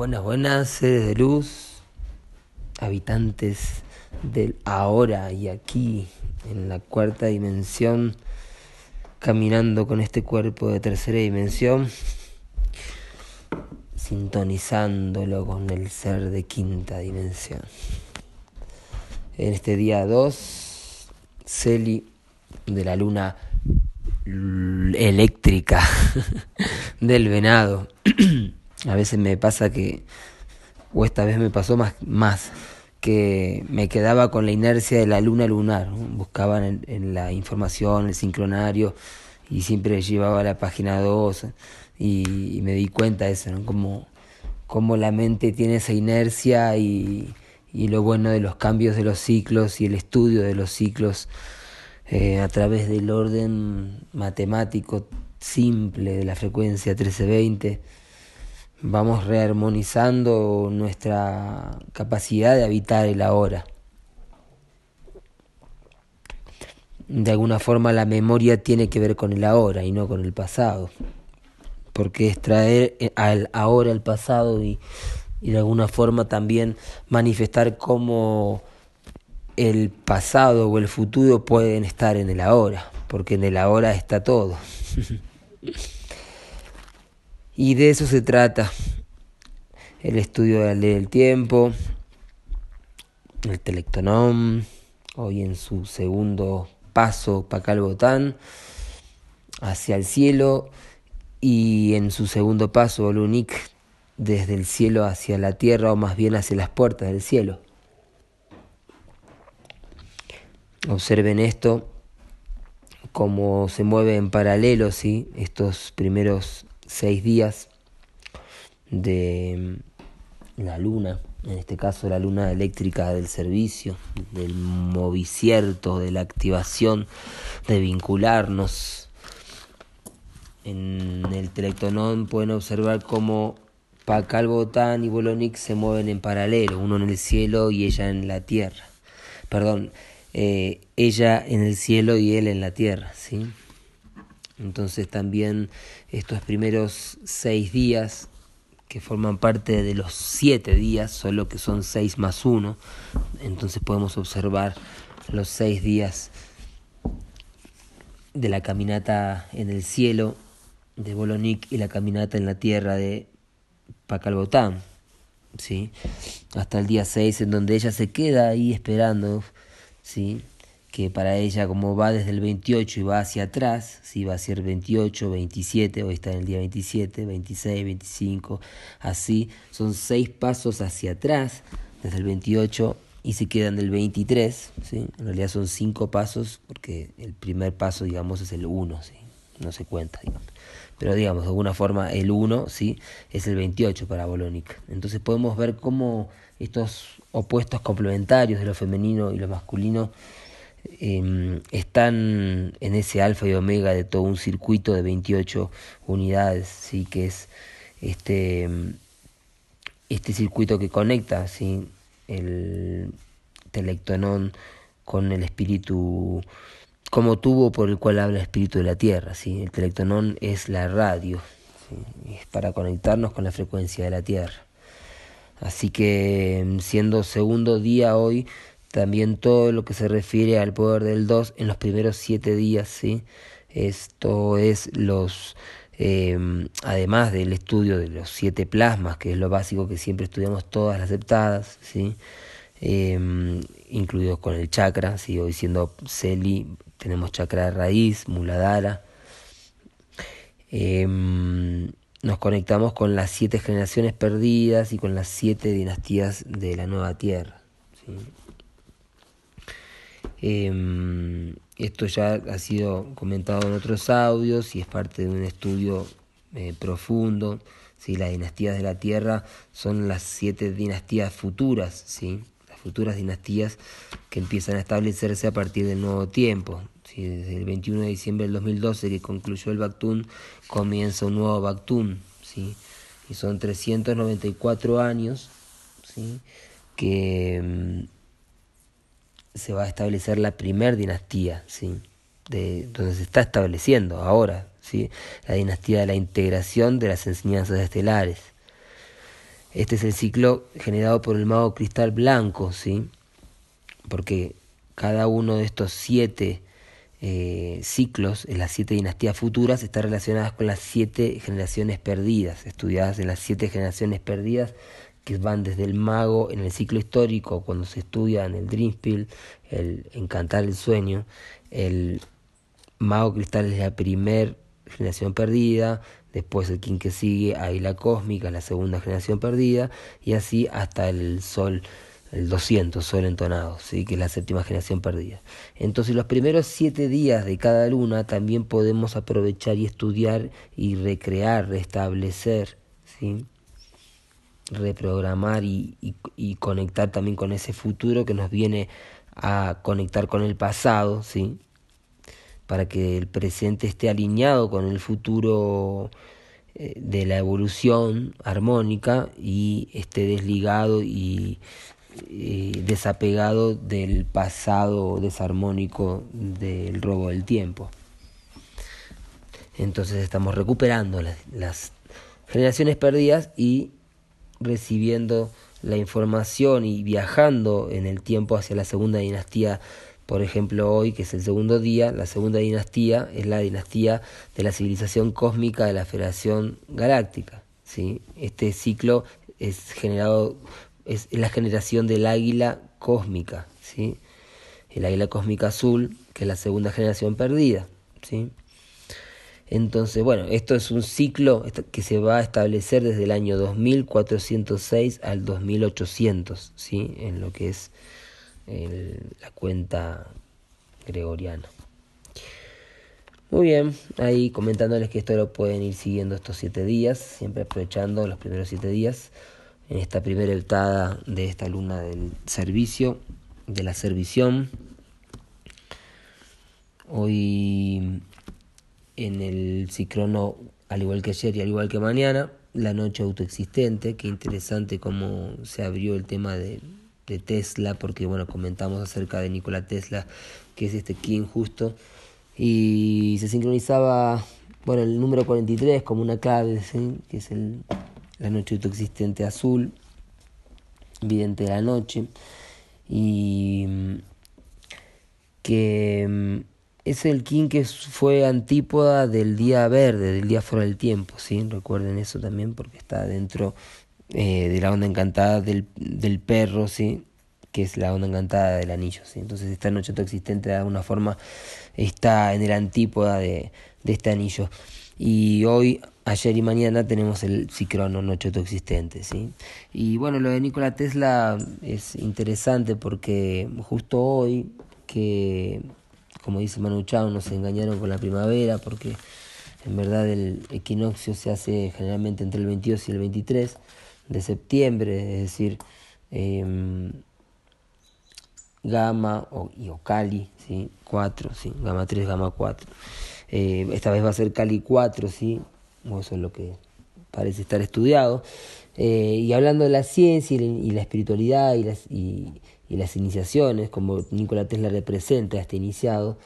Buenas, buenas, seres de luz, habitantes del ahora y aquí, en la cuarta dimensión, caminando con este cuerpo de tercera dimensión, sintonizándolo con el ser de quinta dimensión. En este día 2, Celi de la luna eléctrica del venado. A veces me pasa que, o esta vez me pasó más, más que me quedaba con la inercia de la luna lunar. Buscaba en, la información, el sincronario, y siempre llevaba la página 2 y, me di cuenta de eso, ¿no? como, como la mente tiene esa inercia y, y lo bueno de los cambios de los ciclos y el estudio de los ciclos eh, a través del orden matemático simple de la frecuencia 1320 vamos rearmonizando nuestra capacidad de habitar el ahora. De alguna forma la memoria tiene que ver con el ahora y no con el pasado, porque es traer eh, al ahora el pasado y, y de alguna forma también manifestar cómo el pasado o el futuro pueden estar en el ahora, porque en el ahora está todo. Y de eso se trata el estudio de la ley del tiempo, el telectonón, hoy en su segundo paso Pacal Botán hacia el cielo y en su segundo paso Olunik desde el cielo hacia la tierra o más bien hacia las puertas del cielo. Observen esto, cómo se mueve en paralelo ¿sí? estos primeros seis días de la luna, en este caso la luna eléctrica del servicio, del movicierto, de la activación, de vincularnos. En el telectonón pueden observar cómo Pacal Botán y Bolonik se mueven en paralelo, uno en el cielo y ella en la tierra. Perdón, eh, ella en el cielo y él en la tierra, ¿sí? Entonces también estos primeros seis días que forman parte de los siete días, solo que son seis más uno, entonces podemos observar los seis días de la caminata en el cielo de Bolonik y la caminata en la tierra de Pacalbotán, ¿sí? hasta el día seis en donde ella se queda ahí esperando, ¿sí? Que para ella como va desde el 28 y va hacia atrás, si va a ser 28, 27, hoy está en el día 27, 26, 25, así, son seis pasos hacia atrás desde el 28 y se quedan del 23, ¿sí? en realidad son cinco pasos porque el primer paso digamos es el 1, ¿sí? no se cuenta, digamos. pero digamos de alguna forma el 1 ¿sí? es el 28 para Bolónica. Entonces podemos ver cómo estos opuestos complementarios de lo femenino y lo masculino Em, están en ese alfa y omega de todo un circuito de 28 unidades, ¿sí? que es este, este circuito que conecta ¿sí? el telectonón con el espíritu como tubo por el cual habla el espíritu de la tierra. ¿sí? El telectonón es la radio, es para conectarnos con la frecuencia de la tierra. Así que em, siendo segundo día hoy, también todo lo que se refiere al poder del 2 en los primeros siete días, ¿sí? Esto es los, em, además del estudio de los siete plasmas, que es lo básico que siempre estudiamos todas las aceptadas, ¿sí? Em, incluidos con el chakra, ¿sí? hoy siendo Celi tenemos chakra de raíz, Muladhara. Em, nos conectamos con las siete generaciones perdidas y con las siete dinastías de la nueva tierra. ¿sí? Eh, esto ya ha sido comentado en otros audios y es parte de un estudio eh, profundo. ¿sí? Las dinastías de la Tierra son las siete dinastías futuras, ¿sí? las futuras dinastías que empiezan a establecerse a partir del nuevo tiempo. ¿sí? Desde el 21 de diciembre del 2012 que concluyó el Bactún, comienza un nuevo Bactún. ¿sí? Y son 394 años ¿sí? que mm, se va a establecer la primer dinastía, ¿sí? de, donde se está estableciendo ahora, ¿sí? la dinastía de la integración de las enseñanzas estelares. Este es el ciclo generado por el mago cristal blanco, ¿sí? Porque cada uno de estos siete eh, ciclos en las siete dinastías futuras está relacionadas con las siete generaciones perdidas, estudiadas en las siete generaciones perdidas que van desde el mago en el ciclo histórico, cuando se estudia en el Dreamspiel, el Encantar el Sueño, el mago cristal es la primera generación perdida, después el King que sigue, ahí la cósmica, la segunda generación perdida, y así hasta el sol, el 200, sol entonado, ¿sí? que es la séptima generación perdida. Entonces los primeros siete días de cada luna también podemos aprovechar y estudiar y recrear, restablecer, ¿sí? Reprogramar y, y, conectar también con ese futuro que nos viene a conectar con el pasado, ¿sí? para que el presente esté alineado con el futuro eh, de la evolución armónica y esté desligado y desapegado del pasado desarmónico del robo del tiempo. Entonces estamos recuperando las, las generaciones perdidas y recibiendo la información y viajando en el tiempo hacia la segunda dinastía, por ejemplo hoy, que es el segundo día, la segunda dinastía es la dinastía de la civilización cósmica de la Federación Galáctica. ¿sí? Este ciclo es generado, es la generación del águila cósmica, ¿sí? el águila cósmica azul, que es la segunda generación perdida. ¿sí? Entonces, bueno, esto es un ciclo que se va a establecer desde el año 2406 al 2800, ¿sí? En lo que es la cuenta gregoriana. Muy bien, ahí comentándoles que esto lo pueden ir siguiendo estos siete días, siempre aprovechando los primeros siete días en esta primera eltada de esta luna del servicio, de la servición. Hoy en el ciclono, al igual que ayer y al igual que mañana, la noche autoexistente, qué interesante cómo se abrió el tema de, de Tesla, porque bueno, comentamos acerca de Nikola Tesla, que es este King justo, y se sincronizaba, bueno, el número 43 como una clave, que es el, la noche autoexistente azul, vidente de la noche, y que es el King que fue antípoda del día verde, del día fuera del tiempo, ¿sí? Recuerden eso también porque está dentro eh, de la onda encantada del, del perro, ¿sí? Que es la onda encantada del anillo, ¿sí? Entonces esta noche existente de alguna forma está en el antípoda de, de este anillo. Y hoy, ayer y mañana tenemos el noche todo existente, ¿sí? Y bueno, lo de Nikola Tesla es interesante porque justo hoy que como dice Manu Chao, nos engañaron con la primavera porque en verdad el equinoccio se hace generalmente entre el 22 y el 23 de septiembre, es decir, eh, gamma o, y o Cali, ¿sí? 4, ¿sí? gamma 3, gamma 4. Eh, esta vez va a ser Cali 4, ¿sí? eso es lo que parece estar estudiado. Eh, y hablando de la ciencia y la, espiritualidad y las, y, las iniciaciones, como Nikola Tesla representa este iniciado.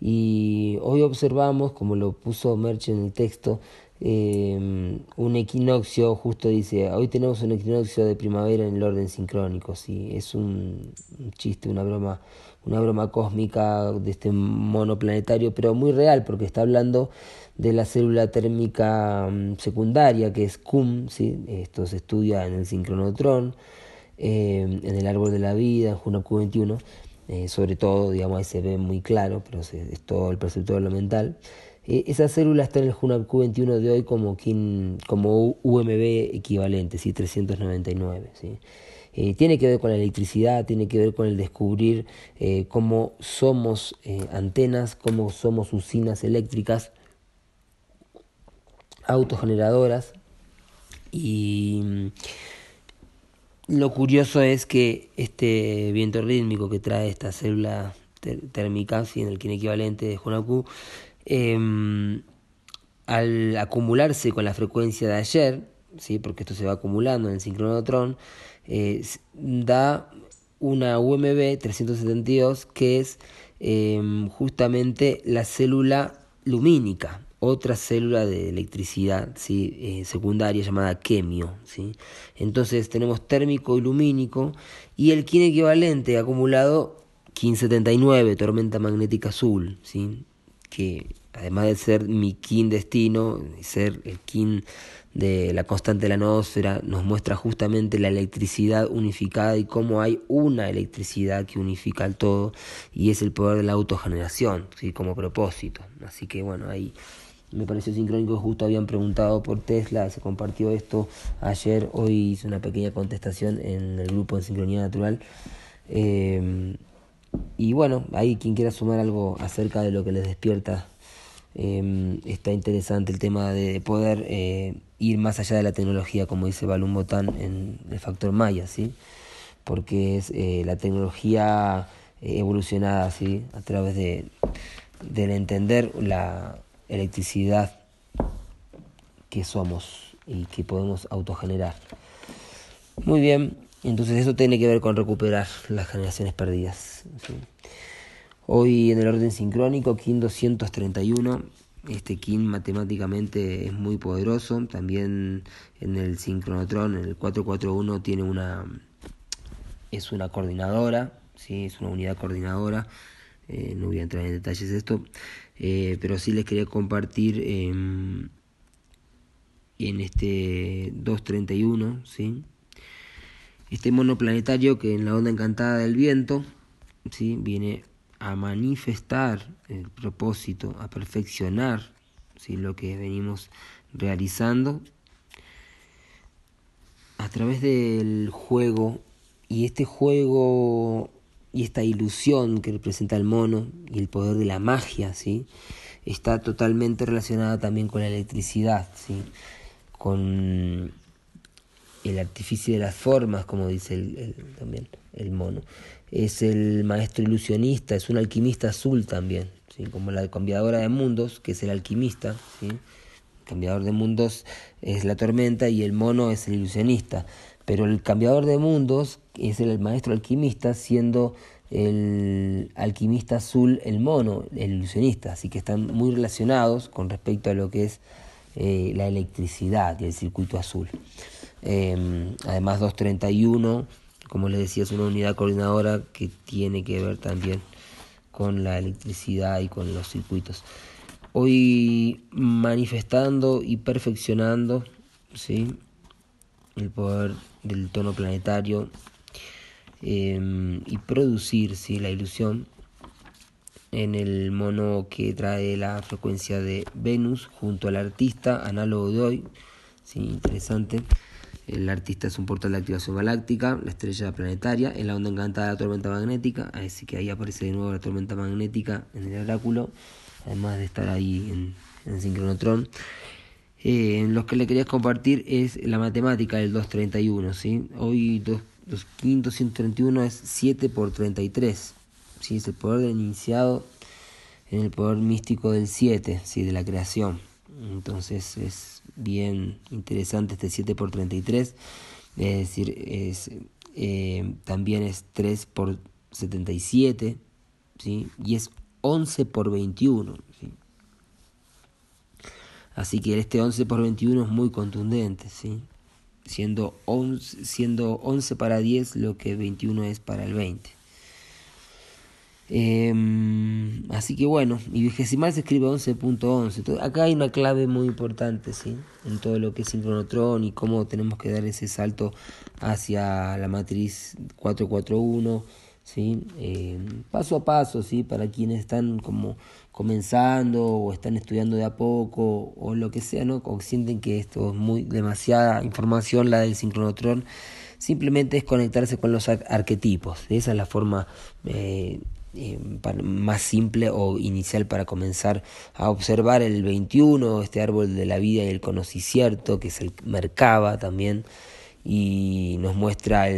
Y hoy observamos, como lo puso Merch en el texto, eh, un equinoccio, justo dice, hoy tenemos un equinoccio de primavera en el orden sincrónico, sí, es un, chiste, una broma, una broma cósmica de este monoplanetario, pero muy real, porque está hablando de la célula térmica mm, secundaria, que es CUM, ¿sí? esto se estudia en el sincronotrón, eh, en el árbol de la vida, en Juno Q21, eh, sobre todo, digamos, ahí se ve muy claro, pero es todo el perceptor elemental. Eh, esa célula está en el Juno Q21 de hoy como, como UMB equivalente, ¿sí? 399. ¿sí? tiene que ver con la electricidad, tiene que ver con el descubrir cómo somos antenas, cómo somos usinas eléctricas autogeneradoras y lo curioso es que este viento rítmico que trae esta célula térmica, en el equivalente de Junaku, em, al acumularse con la frecuencia de ayer, ¿sí? porque esto se va acumulando en el sincronotron, eh, da una UMB 372 que es em, justamente la célula lumínica, otra célula de electricidad ¿sí? Eh, secundaria llamada quemio. ¿sí? Entonces tenemos térmico y lumínico y el kin equivalente acumulado 1579, tormenta magnética azul, ¿sí? que además de ser mi kin destino, ser el kin de la constante de la noósfera, nos muestra justamente la electricidad unificada y cómo hay una electricidad que unifica al todo y es el poder de la autogeneración, ¿sí? como propósito. Así que bueno, ahí me pareció sincrónico, justo habían preguntado por Tesla, se compartió esto ayer, hoy hice una pequeña contestación en el grupo de Sincronía Natural. Eh, y bueno, ahí quien quiera sumar algo acerca de lo que les despierta, eh, está interesante el tema de poder eh, ir más allá de la tecnología, como dice Balum Botán en el factor Maya, ¿sí? porque es eh, la tecnología evolucionada ¿sí? a través de, del entender la electricidad que somos y que podemos autogenerar. Muy bien, entonces eso tiene que ver con recuperar las generaciones perdidas. Hoy en el orden sincrónico, KIN 231, este KIN matemáticamente es muy poderoso. También en el sincronotron, en el 441, tiene una, es una coordinadora, ¿sí? es una unidad coordinadora. Eh, no voy a entrar en detalles de esto, eh, pero sí les quería compartir en este 231, ¿sí? este monoplanetario que en la onda encantada del viento ¿sí? viene a manifestar el propósito, a perfeccionar ¿sí? lo que venimos realizando a través del juego y este juego y esta ilusión que representa el mono y el poder de la magia, ¿sí? está totalmente relacionada también con la electricidad, ¿sí? con el artificio de las formas, como dice el, también el mono. Es el maestro ilusionista, es un alquimista azul también, ¿sí? como la cambiadora de mundos, que es el alquimista. ¿sí? El cambiador de mundos es la tormenta y el mono es el ilusionista. Pero el cambiador de mundos es el maestro alquimista, siendo el alquimista azul el mono, el ilusionista. Así que están muy relacionados con respecto a lo que es eh, la electricidad y el circuito azul. Em, además 231, como les decía, es una unidad coordinadora que tiene que ver también con la electricidad y con los circuitos. Hoy manifestando y perfeccionando ¿sí? El poder del tono planetario em, y producir ¿sí? la ilusión en el mono que trae la frecuencia de Venus junto al artista análogo de hoy. ¿sí? Interesante. El artista es un portal de activación galáctica, la estrella planetaria, en la onda encantada de la tormenta magnética, así que ahí aparece de nuevo la tormenta magnética en el oráculo, además de estar ahí en, en sincronotron. Eh, lo que le quería compartir es la matemática del 231, ¿sí? Hoy 2, 131 es 7 por 33, ¿sí? Es el poder del iniciado en el poder místico del 7, ¿sí? De la creación. Entonces es bien interesante este 7 por 33. Es decir, es, eh, también es 3 por 77. ¿sí? Y es 11 por 21. ¿Sí? Así que este 11 por 21 es muy contundente. ¿sí? Siendo, 11, siendo 11 para 10 lo que 21 es para el 20. Em, así que bueno, y vigesimal se escribe 11.11. Acá hay una clave muy importante, ¿sí? En todo lo que es sincronotron y cómo tenemos que dar ese salto hacia la matriz 441, ¿sí? Em, paso a paso, ¿sí? Para quienes están como comenzando o están estudiando de a poco o lo que sea, ¿no? O sienten que esto es muy demasiada información, la del sincronotron simplemente es conectarse con los arquetipos. Esa es la forma eh, eh, más simple o inicial para comenzar a observar el 21, este árbol de la vida y el conocicierto, que es el Merkaba también, y nos muestra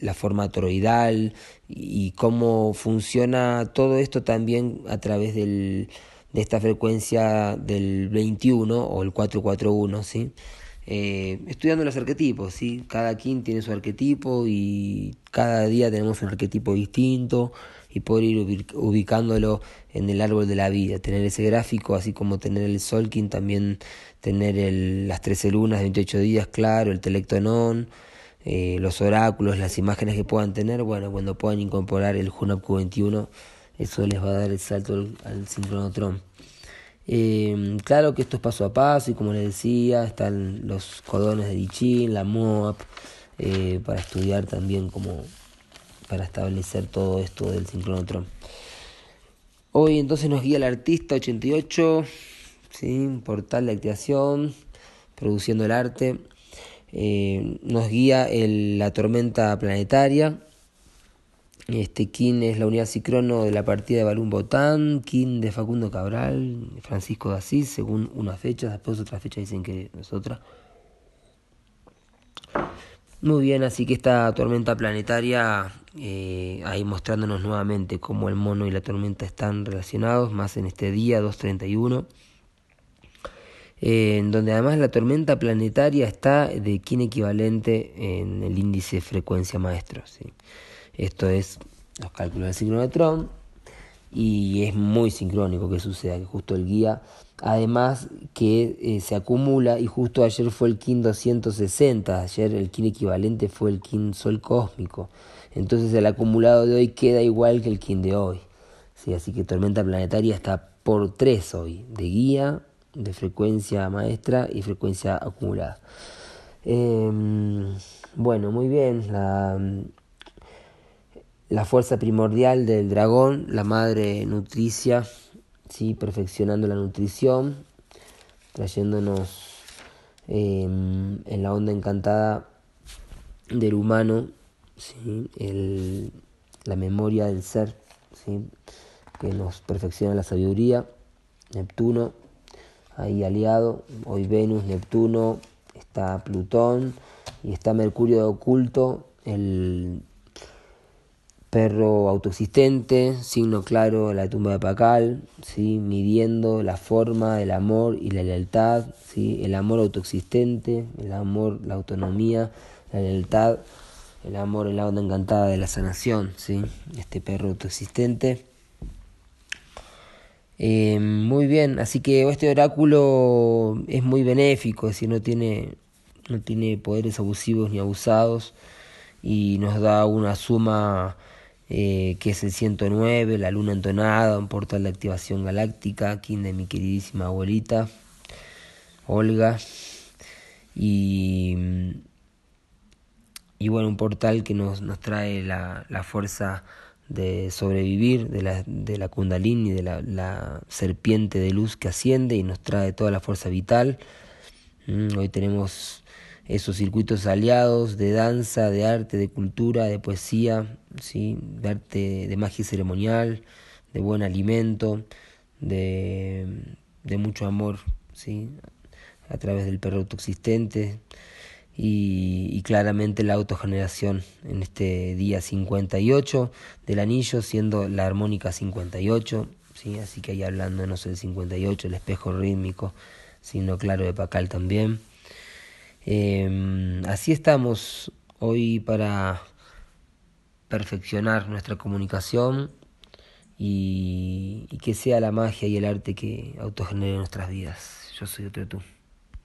la forma toroidal y cómo funciona todo esto también a través del, de esta frecuencia del 21 o el 441, ¿sí? eh, estudiando los arquetipos, ¿sí? Cada kin tiene su arquetipo y cada día tenemos un arquetipo distinto y poder ir ubicándolo en el árbol de la vida, tener ese gráfico, así como tener el Solkin, también tener el, las 13 lunas de 28 días, claro, el Telectonon, eh, los oráculos, las imágenes que puedan tener, bueno, cuando puedan incorporar el Hunap Q21, eso les va a dar el salto al, al sincronotron. Eh, claro que esto es paso a paso y como les decía, están los cordones de Dichin, la MOAP, eh, para estudiar también como para establecer todo esto del sincronotron. Hoy entonces nos guía el artista 88, ¿sí? portal de activación, produciendo el arte. Eh, nos guía la tormenta planetaria este Kin es la unidad cicrono de la partida de Balún Botán, Kin de Facundo Cabral, Francisco de Asís, según una fecha, después otra fecha dicen que es. Muy bien, así que esta tormenta planetaria, eh, ahí mostrándonos nuevamente cómo el mono y la tormenta están relacionados, más en este día 231, eh, en donde además la tormenta planetaria está de Kin equivalente en el índice frecuencia maestro. ¿sí? Esto es los cálculos del sincronetrón y es muy sincrónico que suceda, que justo el guía, además que eh, se acumula y justo ayer fue el KIN 260, ayer el KIN equivalente fue el KIN Sol cósmico, entonces el acumulado de hoy queda igual que el KIN de hoy, ¿sí? así que tormenta planetaria está por 3 hoy, de guía, de frecuencia maestra y frecuencia acumulada. Em, bueno, muy bien, la la fuerza primordial del dragón, la madre nutricia, ¿sí? perfeccionando la nutrición, trayéndonos em, en la onda encantada del humano, ¿sí? El, la memoria del ser, ¿sí? que nos perfecciona la sabiduría, Neptuno, ahí aliado, hoy Venus, Neptuno, está Plutón y está Mercurio oculto, el perro autoexistente, signo claro la tumba de Pacal, ¿sí? midiendo la forma, el amor y la lealtad, ¿sí? el amor autoexistente, el amor, la autonomía, la lealtad, el amor en la onda encantada de la sanación, ¿sí? este perro autoexistente. Eh, muy bien, así que este oráculo es muy benéfico, es decir, no tiene, no tiene poderes abusivos ni abusados y nos da una suma eh, que es el 109, la luna entonada, un portal de activación galáctica, aquí de mi queridísima abuelita, Olga, y, y bueno, un portal que nos, nos trae la, la fuerza de sobrevivir, de la, de la kundalini, de la, la, serpiente de luz que asciende y nos trae toda la fuerza vital. Mm, hoy tenemos esos circuitos aliados de danza, de arte, de cultura, de poesía, ¿sí? de arte, de magia ceremonial, de buen alimento, de, de mucho amor, ¿sí? a través del perro autoexistente y, y claramente la autogeneración en este día 58 del anillo, siendo la armónica 58, ¿sí? así que ahí hablándonos el 58, el espejo rítmico, sino claro de Pacal también. Eh, así estamos hoy para perfeccionar nuestra comunicación y, y, que sea la magia y el arte que autogenere nuestras vidas. Yo soy otro tú.